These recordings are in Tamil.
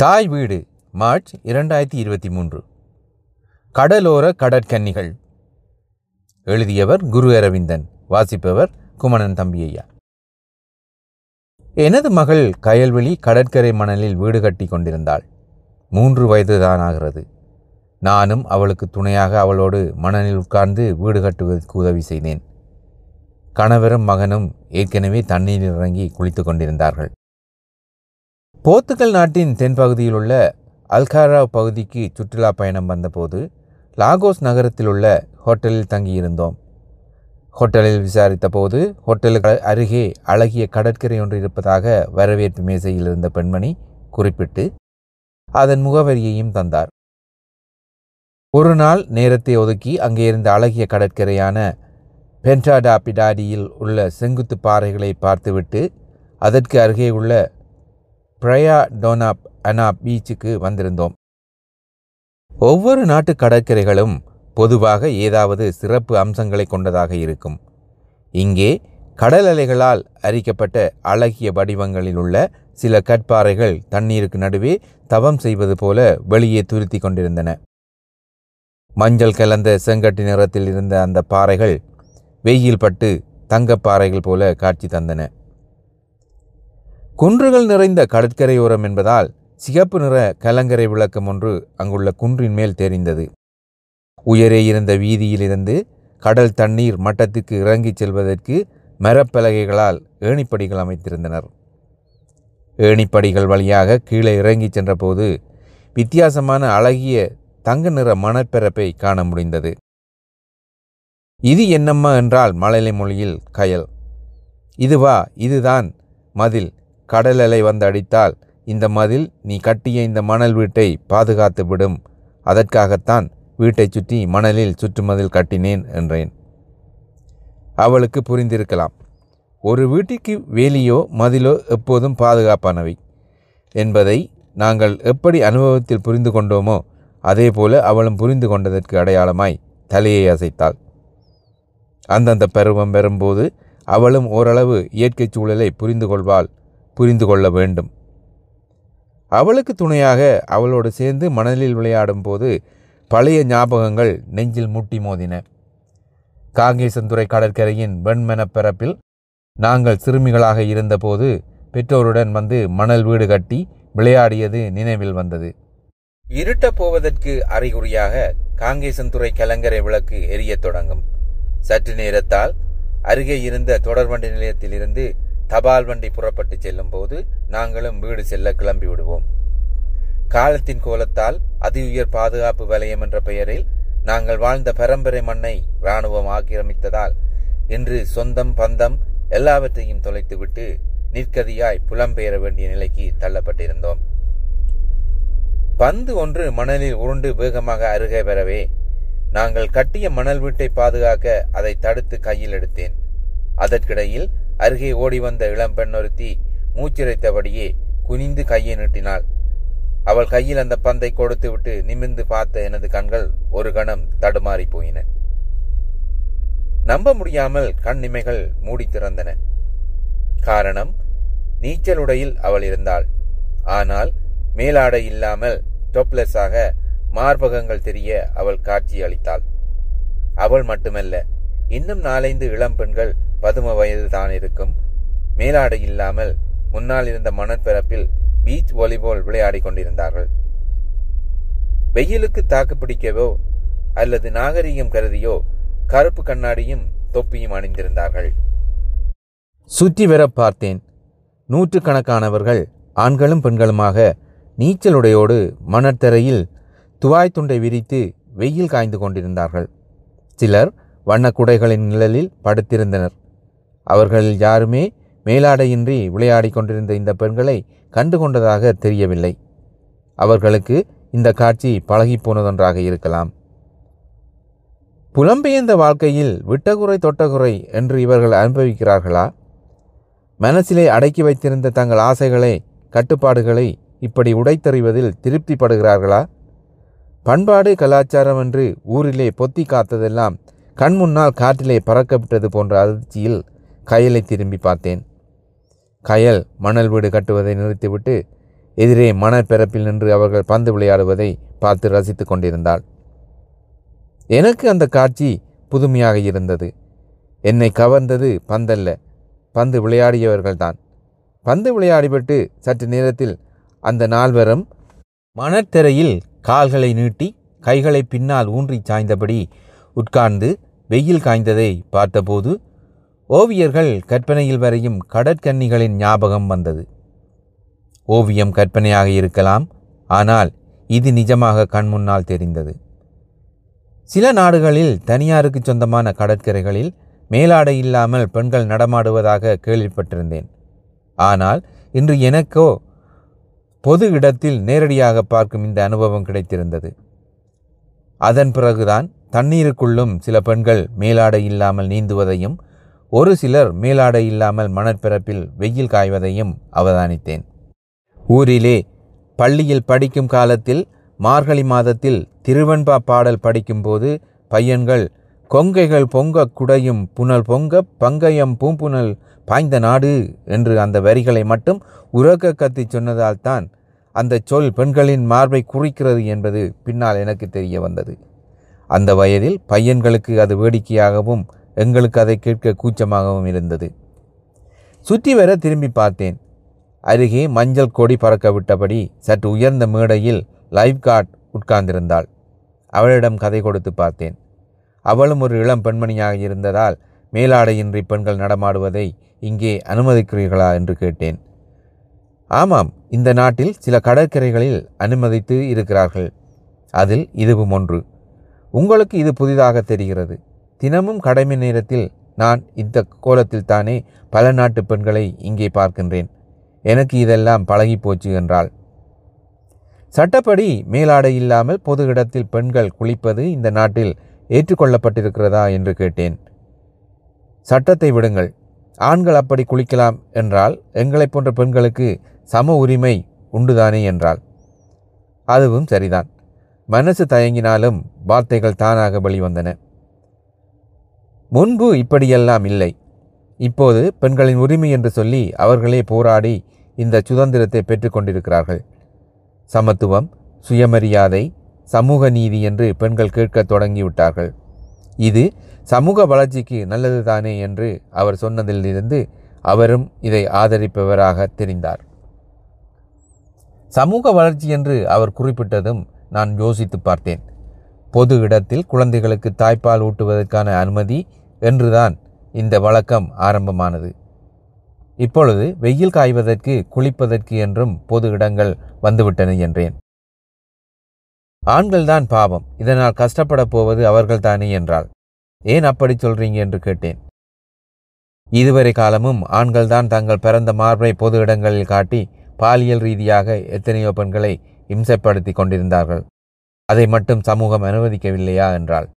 தாய் வீடு மார்ச் இரண்டாயிரத்தி இருபத்தி மூன்று. கடலோர கடற்கன்னிகள். எழுதியவர் குரு அரவிந்தன் வாசிப்பவர் குமணன் தம்பியையா எனது மகள் கயல்வெளி கடற்கரை மணலில் வீடு கட்டி கொண்டிருந்தாள். மூன்று வயதுதான் ஆகிறது நானும் அவளுக்கு துணையாக அவளோடு மணலில் உட்கார்ந்து வீடு கட்டுவதற்கு உதவி செய்தேன். கணவரும் மகனும் ஏற்கனவே தண்ணீரில் இறங்கி குளித்து கொண்டிருந்தார்கள். போர்த்துகல் நாட்டின் தென்பகுதியில் உள்ள அல்காரா பகுதிக்கு சுற்றுலா பயணம் வந்தபோது லாகோஸ் நகரத்தில் உள்ள ஹோட்டலில் தங்கியிருந்தோம். ஹோட்டலில் விசாரித்த போது ஹோட்டலுக்கு அருகே அழகிய கடற்கரை ஒன்று இருப்பதாக வரவேற்பு மேசையில் இருந்த பெண்மணி குறிப்பிட்டு அதன் முகவரியையும் தந்தார். ஒரு நாள் நேரத்தை ஒதுக்கி அங்கே இருந்த அழகிய கடற்கரையான பென்டாடா பிடாடியில் உள்ள செங்குத்து பாறைகளை பார்த்துவிட்டு அதற்கு அருகே உள்ள பிரயா டோனாப் அனா பீச்சுக்கு வந்திருந்தோம். ஒவ்வொரு நாட்டு கடற்கரைகளும் பொதுவாக ஏதாவது சிறப்பு அம்சங்களை கொண்டதாக இருக்கும். இங்கே கடல் அலைகளால் அரிக்கப்பட்ட அழகிய வடிவங்களில் உள்ள சில கற்பாறைகள் தண்ணீருக்கு நடுவே தவம் செய்வது போல வெளியே துருத்தி கொண்டிருந்தன. மஞ்சள் கலந்த செங்கட்டி நிறத்தில் இருந்த அந்த பாறைகள் வெயில் பட்டு தங்கப்பாறைகள் போல காட்சி தந்தன. குன்றுகள் நிறைந்த கடற்கரையோரம் என்பதால் சிகப்பு நிற கலங்கரை விளக்கம் ஒன்று அங்குள்ள குன்றின் மேல் தெரிந்தது. உயரே இருந்த வீதியிலிருந்து கடல் தண்ணீர் மட்டத்துக்கு இறங்கிச் செல்வதற்கு மரப்பலகைகளால் ஏணிப்படிகள் அமைத்திருந்தனர். ஏணிப்படிகள் வழியாக கீழே இறங்கிச் சென்றபோது வித்தியாசமான அழகிய தங்க நிற மணற்பரப்பை காண முடிந்தது. இது என்னம்மா என்றால் மழலை மொழியில் கயல். இதுவா? இதுதான்? மதில். கடல் அலை வந்து அடித்தால் இந்த மதில் நீ கட்டிய இந்த மணல் வீட்டை பாதுகாத்து விடும். அதற்காகத்தான் வீட்டை சுற்றி மணலில் சுற்றுமதில் கட்டினேன் என்றேன். அவளுக்கு புரிந்திருக்கலாம். ஒரு வீட்டிற்கு வேலியோ மதிலோ எப்போதும் பாதுகாப்பானவை என்பதை நாங்கள் எப்படி அனுபவத்தில் புரிந்து கொண்டோமோ அதேபோல அவளும் புரிந்து கொண்டதற்கு அடையாளமாய் தலையை அசைத்தாள். அந்தந்த பருவம் பெறும்போது அவளும் ஓரளவு இயற்கை சூழலை புரிந்து கொள்வாள். புரிந்து கொள்ள வேண்டும். அவளுக்கு துணையாக அவளோடு சேர்ந்து மணலில் விளையாடும் போது பழைய ஞாபகங்கள் நெஞ்சில் முட்டி மோதின. காங்கேசந்துறை கடற்கரையின் வெண்மனப்பரப்பில் நாங்கள் சிறுமிகளாக இருந்தபோது பெற்றோருடன் வந்து மணல் வீடு கட்டி விளையாடியது நினைவில் வந்தது. இருட்டப் போவதற்கு அறிகுறியாக காங்கேசந்துறை கலங்கரை விளக்கு எரியத் தொடங்கும். சற்று நேரத்தால் அருகே இருந்த தொடர்வண்டி நிலையத்திலிருந்து தபால் வண்டி புறப்பட்டு செல்லும் போது நாங்களும் வீடு செல்ல கிளம்பி விடுவோம். காலத்தின் கோலத்தால் அதி உயர் பாதுகாப்பு வலயம் என்ற பெயரில் நாங்கள் வாழ்ந்த பரம்பரை மண்ணை இராணுவம் ஆக்கிரமித்ததால் இன்று சொந்தம் பந்தம் எல்லாவற்றையும் தொலைத்துவிட்டு நிற்கதியாய் புலம்பெயர வேண்டிய நிலைக்கு தள்ளப்பட்டிருந்தோம். பந்து ஒன்று மணலில் உருண்டு வேகமாக அருகே வரவே நாங்கள் கட்டிய மணல் வீட்டை பாதுகாக்க அதை தடுத்து கையில் எடுத்தேன். அதற்கிடையில் அருகே ஓடி வந்த இளம்பெண் ஒருத்தி மூச்சிரைத்தபடியே குனிந்து கையை நீட்டினாள். அவள் கையில் அந்த பந்தை கொடுத்துவிட்டு நிமிர்ந்து பார்த்த எனது கண்கள் ஒரு கணம் தடுமாறி போயின. நம்ப முடியாமல் கண் இமைகள் மூடி திறந்தன. காரணம் நீச்சல் உடையில் அவள் இருந்தாள். ஆனால் மேலாடை இல்லாமல் டொப்லெஸ்ஸாக மார்பகங்கள் தெரிய அவள் காட்சி அளித்தாள். அவள் மட்டுமல்ல இன்னும் நாலைந்து இளம் பெண்கள் பதும வயது தான் இருக்கும் மேலாடை இல்லாமல் முன்னால் இருந்த மணற்பிறப்பில் பீச் வாலிபால் விளையாடிக் கொண்டிருந்தார்கள். வெயிலுக்கு தாக்கு பிடிக்கவோ அல்லது நாகரிகம் கருதியோ கருப்பு கண்ணாடியும் தொப்பியும் அணிந்திருந்தார்கள். சுற்றி வர பார்த்தேன். நூற்றுக்கணக்கானவர்கள் ஆண்களும் பெண்களுமாக நீச்சலுடையோடு மணற்தரையில் துவாய் துண்டை விரித்து வெயில் காய்ந்து கொண்டிருந்தார்கள். சிலர் வண்ணக்குடைகளின் நிழலில் படுத்திருந்தனர். அவர்களில் யாருமே மேலாடையின்றி விளையாடிக் கொண்டிருந்த இந்த பெண்களை கண்டு கொண்டதாக தெரியவில்லை. அவர்களுக்கு இந்த காட்சி பழகிப்போனதொன்றாக இருக்கலாம். புலம்பெயர்ந்த வாழ்க்கையில் விட்டகுறை தொட்டகுறை என்று இவர்கள் அனுபவிக்கிறார்களா? மனசிலே அடக்கி வைத்திருந்த தங்கள் ஆசைகளை கட்டுப்பாடுகளை இப்படி உடைத்தறிவதில் திருப்திப்படுகிறார்களா? பண்பாடு கலாச்சாரம் என்று ஊரிலே பொத்தி காத்ததெல்லாம் கண் முன்னால் காற்றிலே பறக்கப்பட்டது போன்ற அதிர்ச்சியில் கயலை திரும்பி பார்த்தேன். கயல் மணல் வீடு கட்டுவதை நிறுத்திவிட்டு எதிரே மணற்பரப்பில் நின்று அவர்கள் பந்து விளையாடுவதை பார்த்து ரசித்து கொண்டிருந்தாள். எனக்கு அந்த காட்சி புதுமையாக இருந்தது. என்னை கவர்ந்தது பந்தல்ல பந்து விளையாடியவர்கள்தான். பந்து விளையாடிவிட்டு சற்று நேரத்தில் அந்த நால்வரும் மணற்தரையில் கால்களை நீட்டி கைகளை பின்னால் ஊன்றி சாய்ந்தபடி உட்கார்ந்து வெயில் காய்ந்ததை பார்த்தபோது ஓவியர்கள் கற்பனையில் வரையும் கடற்கன்னிகளின் ஞாபகம் வந்தது. ஓவியம் கற்பனையாக இருக்கலாம் ஆனால் இது நிஜமாக கண்முன்னால் தெரிந்தது. சில நாடுகளில் தனியாருக்கு சொந்தமான கடற்கரைகளில் மேலாடை இல்லாமல் பெண்கள் நடமாடுவதாக கேள்விப்பட்டிருந்தேன். ஆனால் இன்று எனக்கோ பொது இடத்தில் நேரடியாக பார்க்கும் இந்த அனுபவம் கிடைத்திருந்தது. அதன் பிறகுதான் தண்ணீருக்குள்ளும் சில பெண்கள் மேலாடை இல்லாமல் நீந்துவதையும் ஒரு சிலர் மேலாடை இல்லாமல் மணற்பிறப்பில் வெயில் காய்வதையும் அவதானித்தேன். ஊரிலே பள்ளியில் படிக்கும் காலத்தில் மார்கழி மாதத்தில் திருவெண்பா பாடல் படிக்கும்போது பையன்கள் கொங்கைகள் பொங்க குடையும் புனல் பொங்க பங்கயம் பூம்புனல் பாய்ந்த நாடு என்று அந்த வரிகளை மட்டும் உறக்க கத்தி சொன்னதால் தான் அந்த சொல் பெண்களின் மார்பை குறிக்கிறது என்பது பின்னால் எனக்கு தெரிய வந்தது. அந்த வயதில் பையன்களுக்கு அது வேடிக்கையாகவும் எங்களுக்கு அதை கேட்க கூச்சமாகவும் இருந்தது. சுற்றி வர திரும்பி பார்த்தேன். அருகே மஞ்சள் கொடி பறக்க விட்டபடி சற்று உயர்ந்த மேடையில் லைஃப் கார்ட் உட்கார்ந்திருந்தாள். அவளிடம் கதை கொடுத்து பார்த்தேன். அவளும் ஒரு இளம் பெண்மணியாக இருந்ததால் மேலாடையின்றி பெண்கள் நடமாடுவதை இங்கே அனுமதிக்கிறீர்களா என்று கேட்டேன். ஆமாம் இந்த நாட்டில் சில கடற்கரைகளில் அனுமதித்து இருக்கிறார்கள். அதில் இதுவும் ஒன்று. உங்களுக்கு இது புதிதாக தெரிகிறது. தினமும் கடமை நேரத்தில் நான் இந்த கோலத்தில் தானே பல நாட்டு பெண்களை இங்கே பார்க்கின்றேன். எனக்கு இதெல்லாம் பழகி போச்சு என்றாள். சட்டப்படி மேலாடை இல்லாமல் பொது இடத்தில் பெண்கள் குளிப்பது இந்த நாட்டில் ஏற்றுக்கொள்ளப்பட்டிருக்கிறதா என்று கேட்டேன். சட்டத்தை விடுங்கள். ஆண்கள் அப்படி குளிக்கலாம் என்றால் எங்களைப் போன்ற பெண்களுக்கு சம உரிமை உண்டுதானே என்றாள். அதுவும் சரிதான். மனசு தயங்கினாலும் வார்த்தைகள் தானாக வெளிவந்தன. முன்பு இப்படியெல்லாம் இல்லை. இப்போது பெண்களின் உரிமை என்று சொல்லி அவர்களே போராடி இந்த சுதந்திரத்தை பெற்றுக்கொண்டிருக்கிறார்கள் சமத்துவம் சுயமரியாதை சமூக நீதி என்று பெண்கள் கேட்கத் தொடங்கிவிட்டார்கள். இது சமூக வளர்ச்சிக்கு நல்லது தானே என்று அவர் சொன்னதிலிருந்து அவரும் இதை ஆதரிப்பவராக தெரிந்தார். சமூக வளர்ச்சி என்று அவர் குறிப்பிட்டதும் நான் யோசித்து பார்த்தேன். பொது இடத்தில் குழந்தைகளுக்கு தாய்ப்பால் ஊட்டுவதற்கான அனுமதி என்றுதான் இந்த வழக்கம் ஆரம்பமானது. இப்பொழுது வெயில் காய்வதற்கு குளிப்பதற்கு என்றும் பொது இடங்கள் வந்துவிட்டன என்றேன். ஆண்கள்தான் பாவம். இதனால் கஷ்டப்பட போவது அவர்கள்தானே என்றாள். ஏன் அப்படி சொல்றீங்க? என்று கேட்டேன். இதுவரை காலமும் ஆண்கள்தான் தங்கள் பிறந்த மார்பை பொது இடங்களில் காட்டி பாலியல் ரீதியாக எத்தனையோ பெண்களை இம்சைப்படுத்தி கொண்டிருந்தார்கள். அதை மட்டும் சமூகம் அனுமதிக்கவில்லையா? என்றாள்.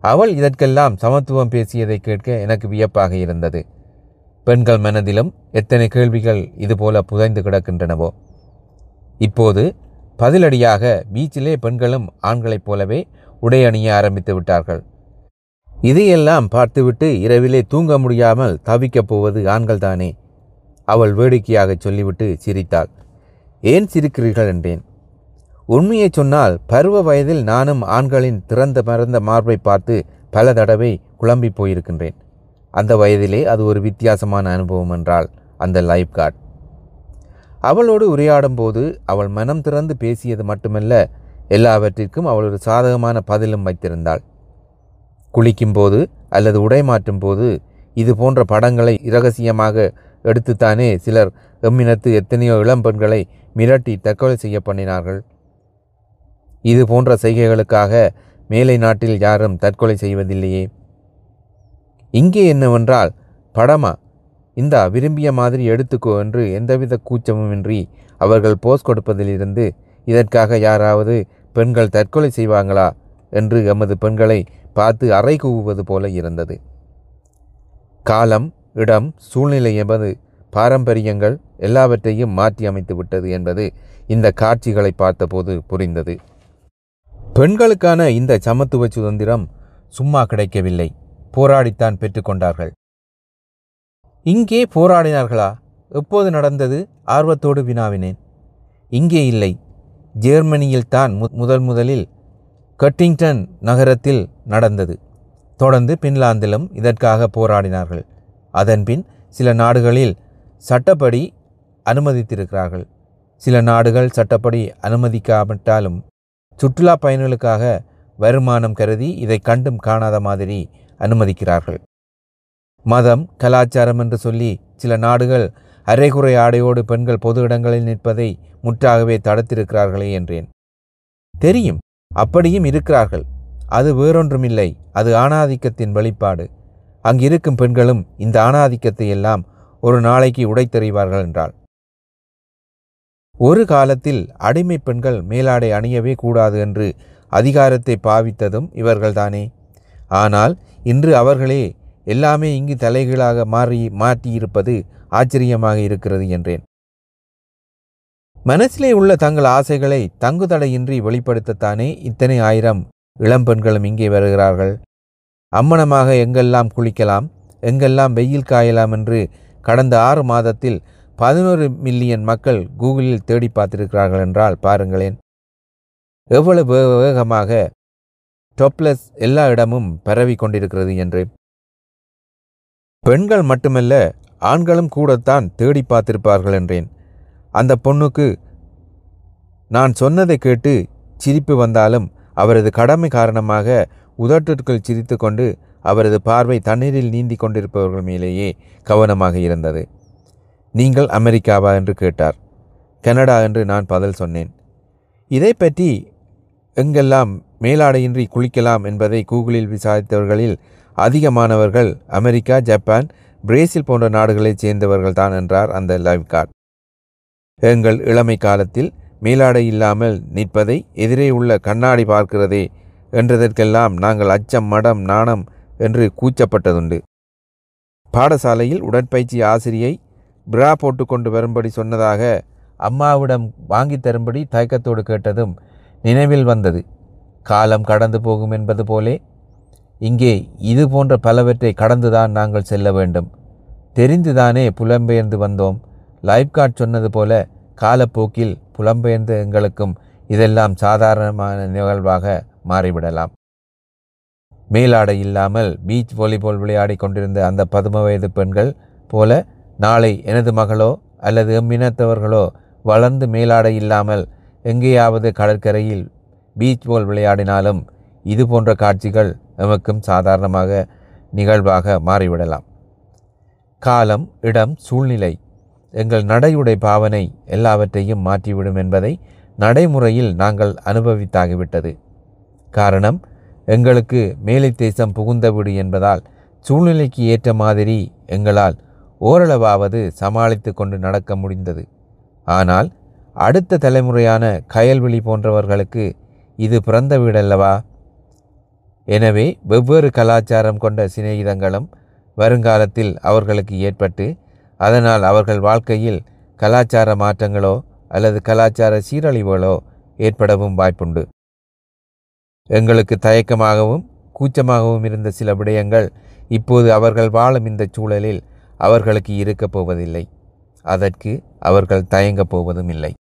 அவள் இதற்கெல்லாம் சமத்துவம் பேசியதை கேட்க எனக்கு வியப்பாக இருந்தது. பெண்கள் மனதிலும் எத்தனை கேள்விகள் இதுபோல புதைந்து கிடக்கின்றனவோ. இப்போது பதிலடியாக பீச்சிலே பெண்களும் ஆண்களைப் போலவே உடை அணிய ஆரம்பித்து விட்டார்கள். இதையெல்லாம் பார்த்துவிட்டு இரவிலே தூங்க முடியாமல் தவிக்கப் போவது ஆண்கள்தானே? அவள் வேடிக்கையாகச் சொல்லிவிட்டு சிரித்தாள். ஏன் சிரிக்கிறீர்கள்? என்றேன். உண்மையை சொன்னால் பருவ வயதில் நானும் ஆண்களின் திறந்த மறந்த மார்பை பார்த்து பல தடவை குழம்பி போயிருக்கின்றேன். அந்த வயதிலே அது ஒரு வித்தியாசமான அனுபவம் என்றால் அந்த லைஃப் கார்ட் அவளோடு உரையாடும் போது அவள் மனம் திறந்து பேசியது மட்டுமல்ல எல்லாவற்றிற்கும் அவள் ஒரு சாதகமான பதிலும் வைத்திருந்தாள். குளிக்கும்போது அல்லது உடை மாற்றும் போது இது போன்ற படங்களை இரகசியமாக எடுத்துத்தானே சிலர் எம்மினத்து எத்தனையோ இளம்பெண்களை மிரட்டி தற்கொலை செய்ய பண்ணினார்கள். இது போன்ற செய்கைகளுக்காக மேலை நாட்டில் யாரும் தற்கொலை செய்வதில்லையே. இங்கே என்னவென்றால் படமா இந்தா விரும்பிய மாதிரி எடுத்துக்கோ என்று எந்தவித கூச்சமுமின்றி அவர்கள் போஸ் கொடுப்பதிலிருந்து இதற்காக யாராவது பெண்கள் தற்கொலை செய்வாங்களா என்று எமது பெண்களை பார்த்து அறை கூவுவது போல இருந்தது. காலம் இடம் சூழ்நிலை என்பது பாரம்பரியங்கள் எல்லாவற்றையும் மாற்றி அமைத்து விட்டது என்பது இந்த காட்சிகளை பார்த்தபோது புரிந்தது. பெண்களுக்கான இந்த சமத்துவ சுதந்திரம் சும்மா கிடைக்கவில்லை. போராடித்தான் பெற்றுக்கொண்டார்கள் இங்கே போராடினார்களா? எப்போது நடந்தது? ஆர்வத்தோடு வினாவினேன். இங்கே இல்லை. ஜெர்மனியில்தான் மு முதல் முதலில் கட்டிங்டன் நகரத்தில் நடந்தது. தொடர்ந்து பின்லாந்திலும் இதற்காக போராடினார்கள். அதன்பின் சில நாடுகளில் சட்டப்படி அனுமதித்திருக்கிறார்கள். சில நாடுகள் சட்டப்படி அனுமதிக்காவிட்டாலும் சுற்றுலா பயணிகளுக்காக வருமானம் கருதி இதை கண்டும் காணாத மாதிரி அனுமதிக்கிறார்கள். மதம் கலாச்சாரம் என்று சொல்லி சில நாடுகள் அரைகுறை ஆடையோடு பெண்கள் பொது இடங்களில் நிற்பதை முற்றாகவே தடுத்திருக்கிறார்களே என்றேன். தெரியும் அப்படியும் இருக்கிறார்கள். அது வேறொன்றுமில்லை அது ஆணாதிக்கத்தின் வெளிப்பாடு. அங்கிருக்கும் பெண்களும் இந்த ஆணாதிக்கத்தை எல்லாம் ஒரு நாளைக்கு உடைத்தெறிவார்கள் என்றாள். ஒரு காலத்தில் அடிமை பெண்கள் மேலாடை அணியவே கூடாது என்று அதிகாரத்தை பாவித்ததும் இவர்கள்தானே. ஆனால் இன்று அவர்களே எல்லாமே இங்கு தலைகீழாக மாறி மாற்றியிருப்பது ஆச்சரியமாக இருக்கிறது என்றேன். மனசிலே உள்ள தங்கள் ஆசைகளை தங்குதடையின்றி வெளிப்படுத்தத்தானே இத்தனை ஆயிரம் இளம்பெண்களும் இங்கே வருகிறார்கள்? அம்மனமாக எங்கெல்லாம் குளிக்கலாம் எங்கெல்லாம் வெயில் காயலாம் என்று கடந்த ஆறு மாதத்தில் பதினோரு மில்லியன் மக்கள் கூகுளில் தேடி பார்த்திருக்கிறார்கள் என்றால் பாருங்களேன். எவ்வளவு வேகமாக டொப்லஸ் எல்லா இடமும் பரவி கொண்டிருக்கிறது என்று. பெண்கள் மட்டுமல்ல ஆண்களும் கூடத்தான் தேடி பார்த்திருப்பார்கள் என்றேன். அந்த பொண்ணுக்கு நான் சொன்னதை கேட்டு சிரிப்பு வந்தாலும் அவரது கடமை காரணமாக உதட்டிற்குள் சிரித்து கொண்டு அவரது பார்வை தண்ணீரில் நீந்தி கொண்டிருப்பவர்கள் மேலேயே கவனமாக இருந்தது. நீங்கள் அமெரிக்காவா என்று கேட்டார். கனடா என்று நான் பதில் சொன்னேன். இதை பற்றி எங்கெல்லாம் மேலாடையின்றி குளிக்கலாம் என்பதை கூகுளில் விசாரித்தவர்களில் அதிகமானவர்கள் அமெரிக்கா ஜப்பான் பிரேசில் போன்ற நாடுகளைச் சேர்ந்தவர்கள் தான் என்றார் அந்த லைவ் கார்ட். எங்கள் இளமை காலத்தில் மேலாடை இல்லாமல் நிற்பதை எதிரே உள்ள கண்ணாடி பார்க்கிறதே என்றதற்கெல்லாம் நாங்கள் அச்சம் மடம் நாணம் என்று கூச்சப்பட்டதுண்டு. பாடசாலையில் உடற்பயிற்சி ஆசிரியை பிரா போட்டு கொண்டு வரும்படி சொன்னதாக அம்மாவிடம் வாங்கி தரும்படி தயக்கத்தோடு கேட்டதும் நினைவில் வந்தது. காலம் கடந்து போகும் என்பது போலே இங்கே இது போன்ற பலவற்றை கடந்துதான் நாங்கள் செல்ல வேண்டும். தெரிந்துதானே புலம்பெயர்ந்து வந்தோம். லைஃப் கார்ட் சொன்னது போல காலப்போக்கில் புலம்பெயர்ந்த எங்களுக்கும் இதெல்லாம் சாதாரணமான நிகழ்வாக மாறிவிடலாம். மேலாடை இல்லாமல் பீச் வாலிபால் விளையாடி கொண்டிருந்த அந்த பதும வயது பெண்கள் போல நாளை எனது மகளோ அல்லது எம்மினத்தவர்களோ வளர்ந்து மேலாடை இல்லாமல் எங்கேயாவது கடற்கரையில் பீச் போல் விளையாடினாலும் இது போன்ற காட்சிகள் எமக்கும் சாதாரணமாக நிகழ்வாக மாறிவிடலாம். காலம் இடம் சூழ்நிலை எங்கள் நடையுடை பாவனை எல்லாவற்றையும் மாற்றிவிடும் என்பதை நடைமுறையில் நாங்கள் அனுபவித்தாகிவிட்டது. காரணம் எங்களுக்கு மேலை தேசம் புகுந்த வீடு என்பதால் சூழ்நிலைக்கு ஏற்ற மாதிரி எங்களால் ஓரளவாவது சமாளித்து கொண்டு நடக்க முடிந்தது. ஆனால் அடுத்த தலைமுறையான கயல்விழி போன்றவர்களுக்கு இது பிறந்த வீடல்லவா? எனவே வெவ்வேறு கலாச்சாரம் கொண்ட சிநேகிதங்களும் வருங்காலத்தில் அவர்களுக்கு ஏற்பட்டு அதனால் அவர்கள் வாழ்க்கையில் கலாச்சார மாற்றங்களோ அல்லது கலாச்சார சீரழிவுகளோ ஏற்படவும் வாய்ப்புண்டு. எங்களுக்கு தயக்கமாகவும் கூச்சமாகவும் இருந்த சில விடயங்கள் இப்போது அவர்கள் வாழும் இந்த சூழலில் அவர்களுக்கு இருக்கப் போவதில்லை அதற்கு அவர்கள் தயங்கப் போவதும் இல்லை